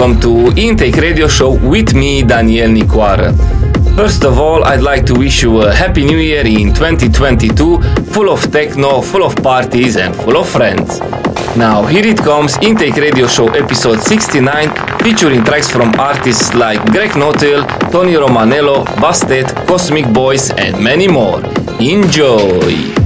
welcome to Intake Radio Show with me, Daniel Nicoara. First of all, I'd like to wish you a happy new year in 2022, full of techno, full of parties, and full of friends. Now, here it comes Intake Radio Show episode 69, featuring tracks from artists like Greg Notill, Tony Romanello, Bastet, Cosmic Boys, and many more. Enjoy!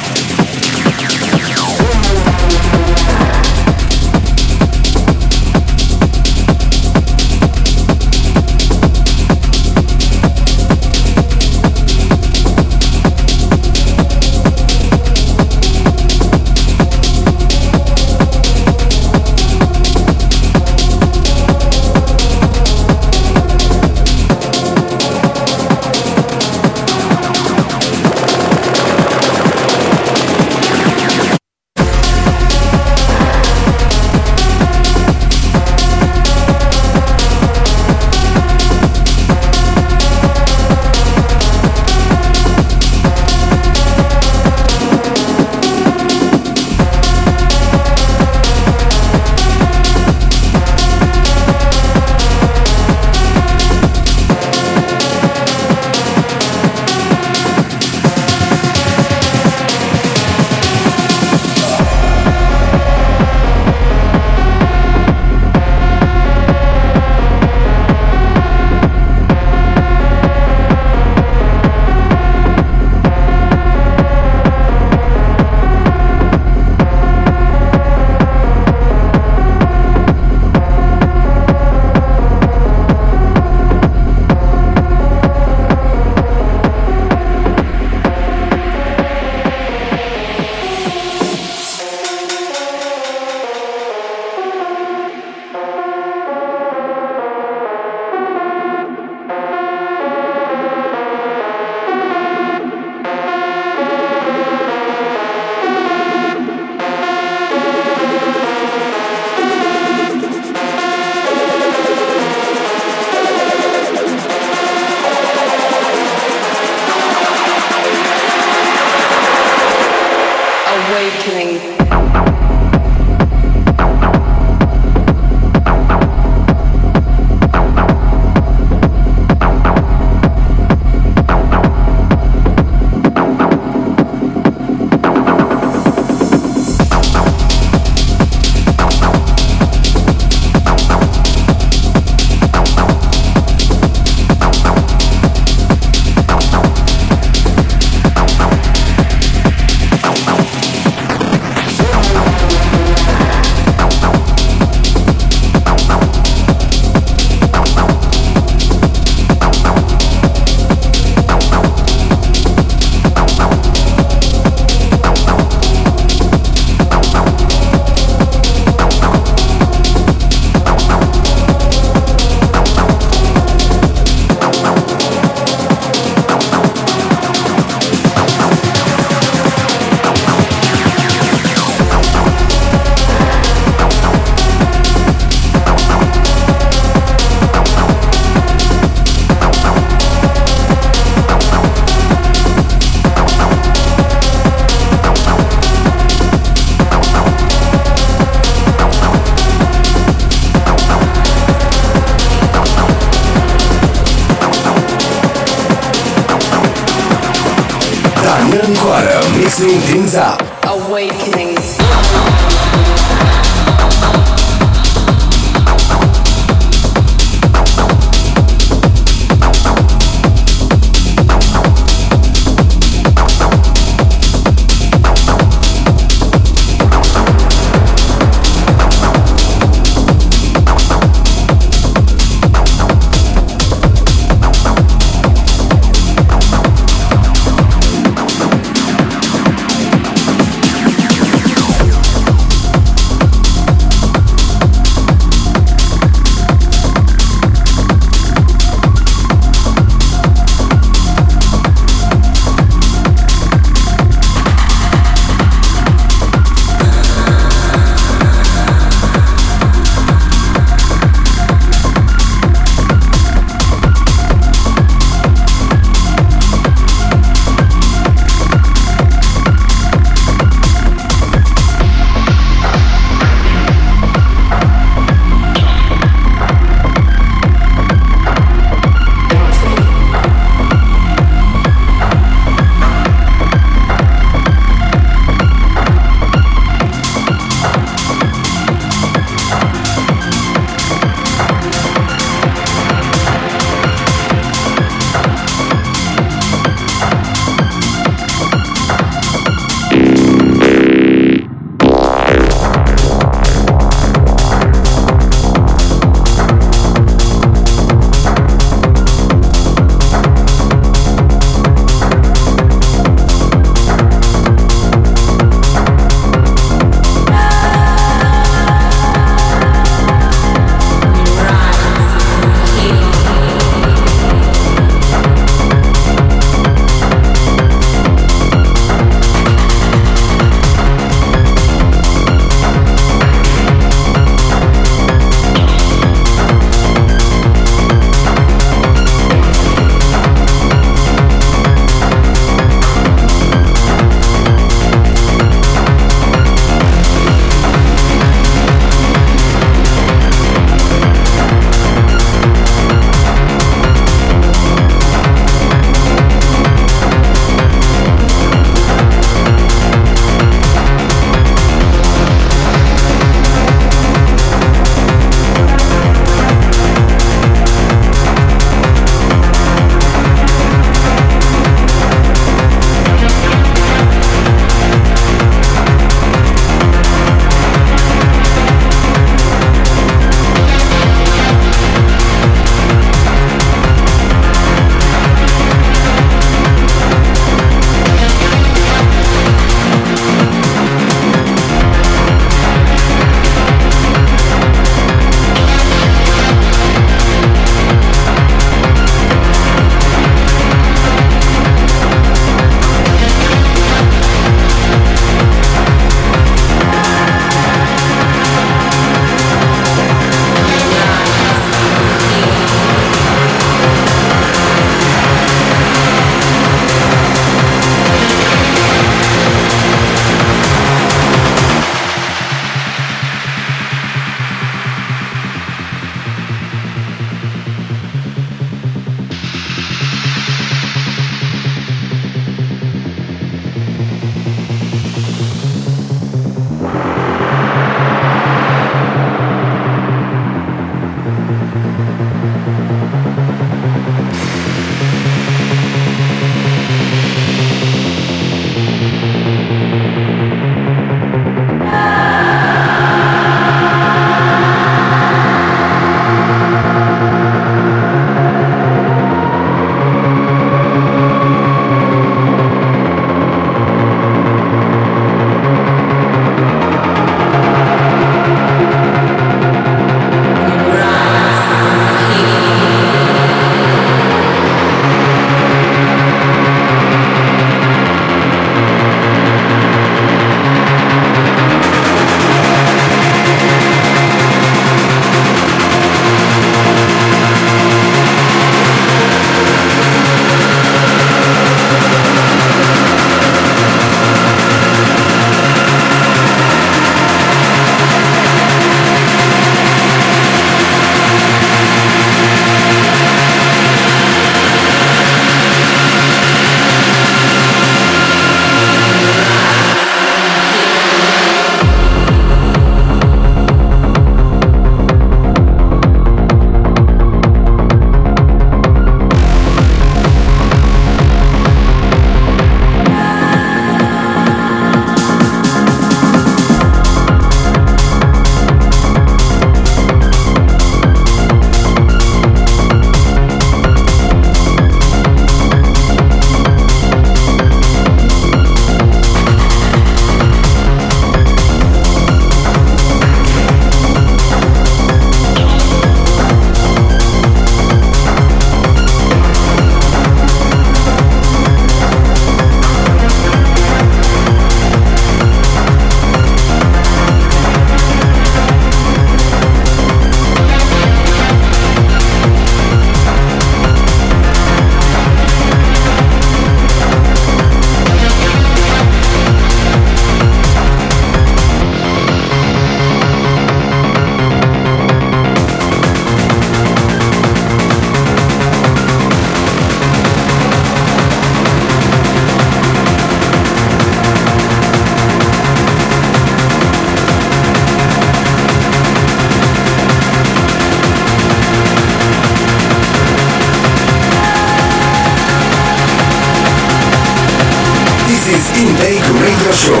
This is Intake Radio Show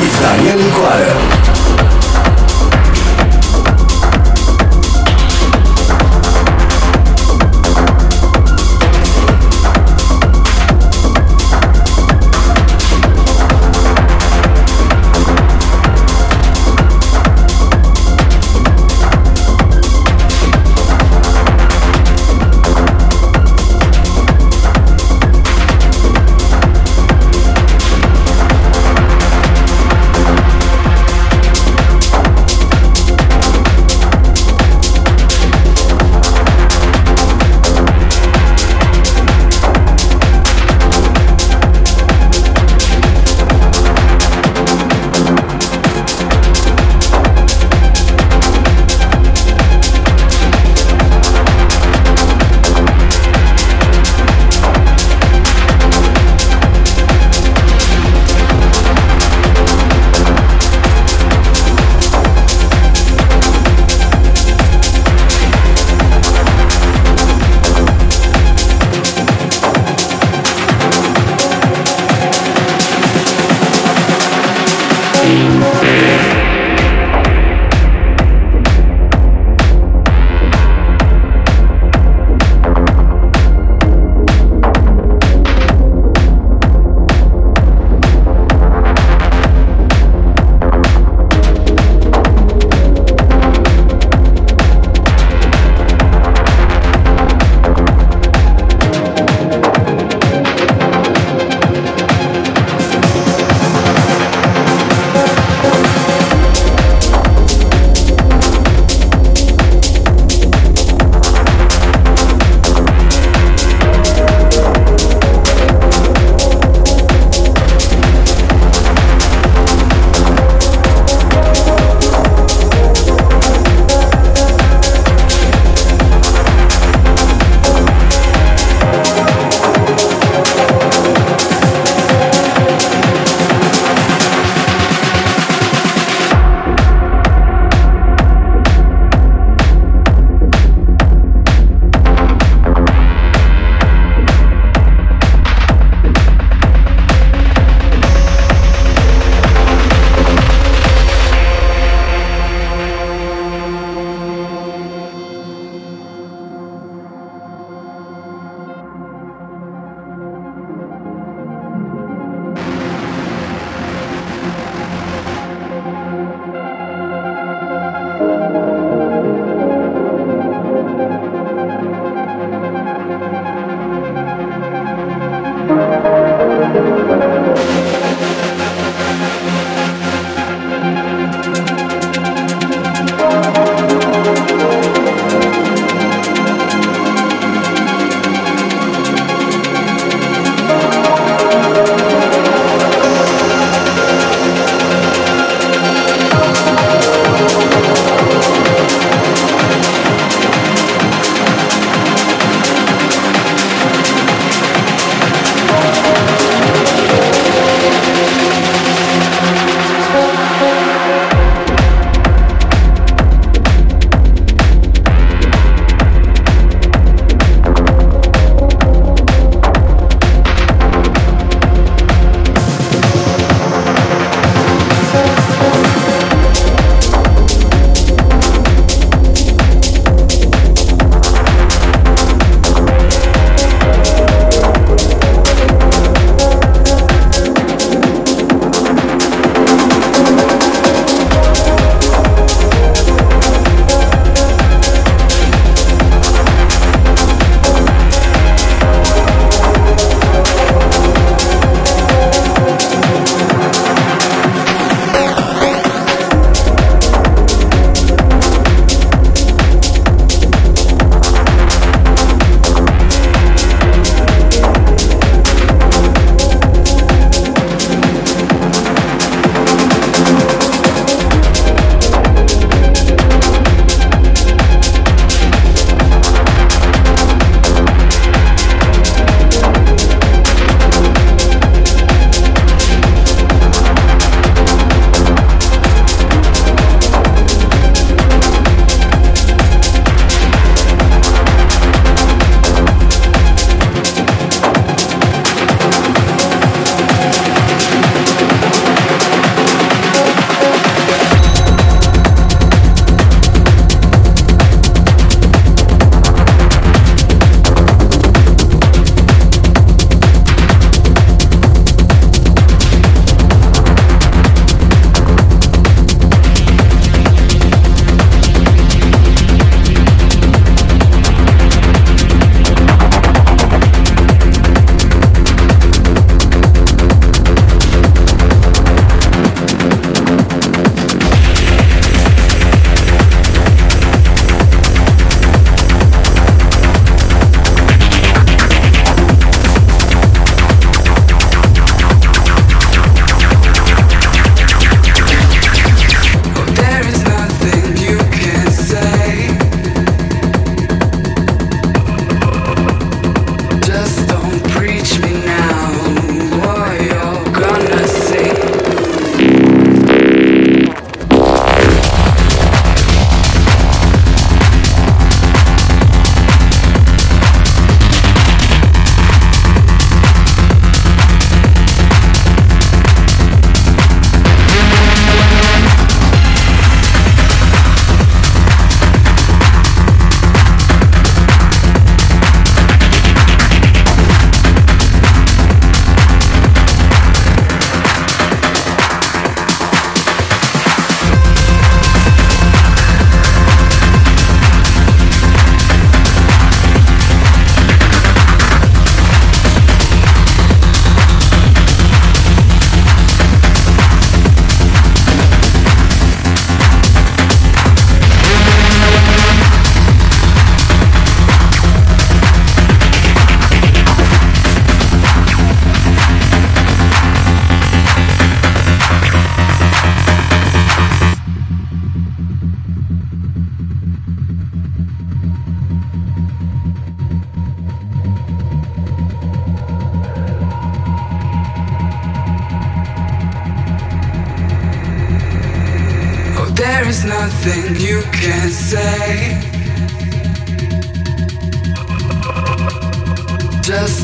with Daniel Inquirer.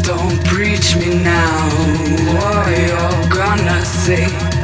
Don't preach me now. What you're gonna say.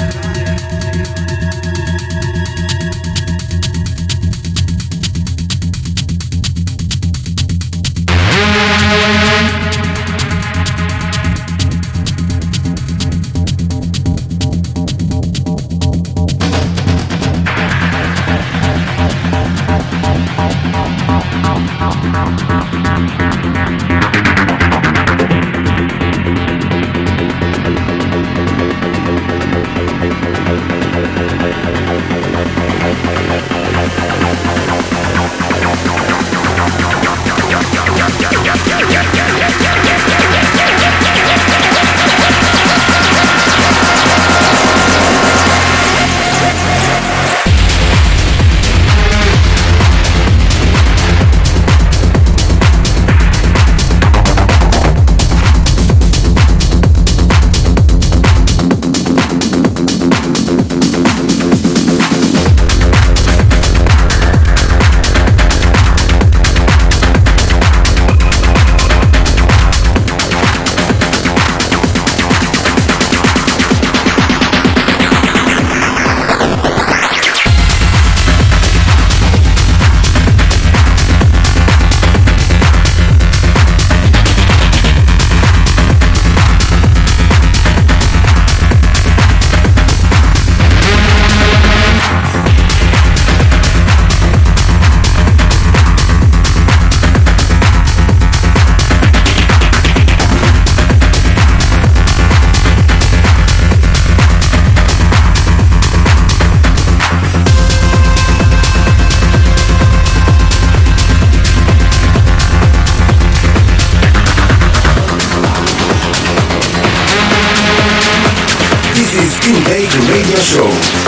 Show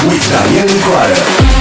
with Daniel Nicoara.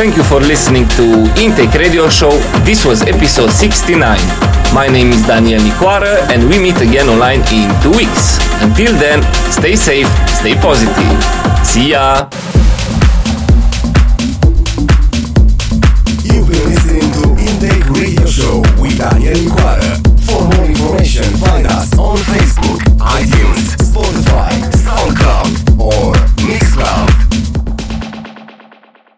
Thank you for listening to Intake Radio Show. This was episode 69. My name is Daniel Nicoara and we meet again online in two weeks. Until then, stay safe, stay positive. See ya!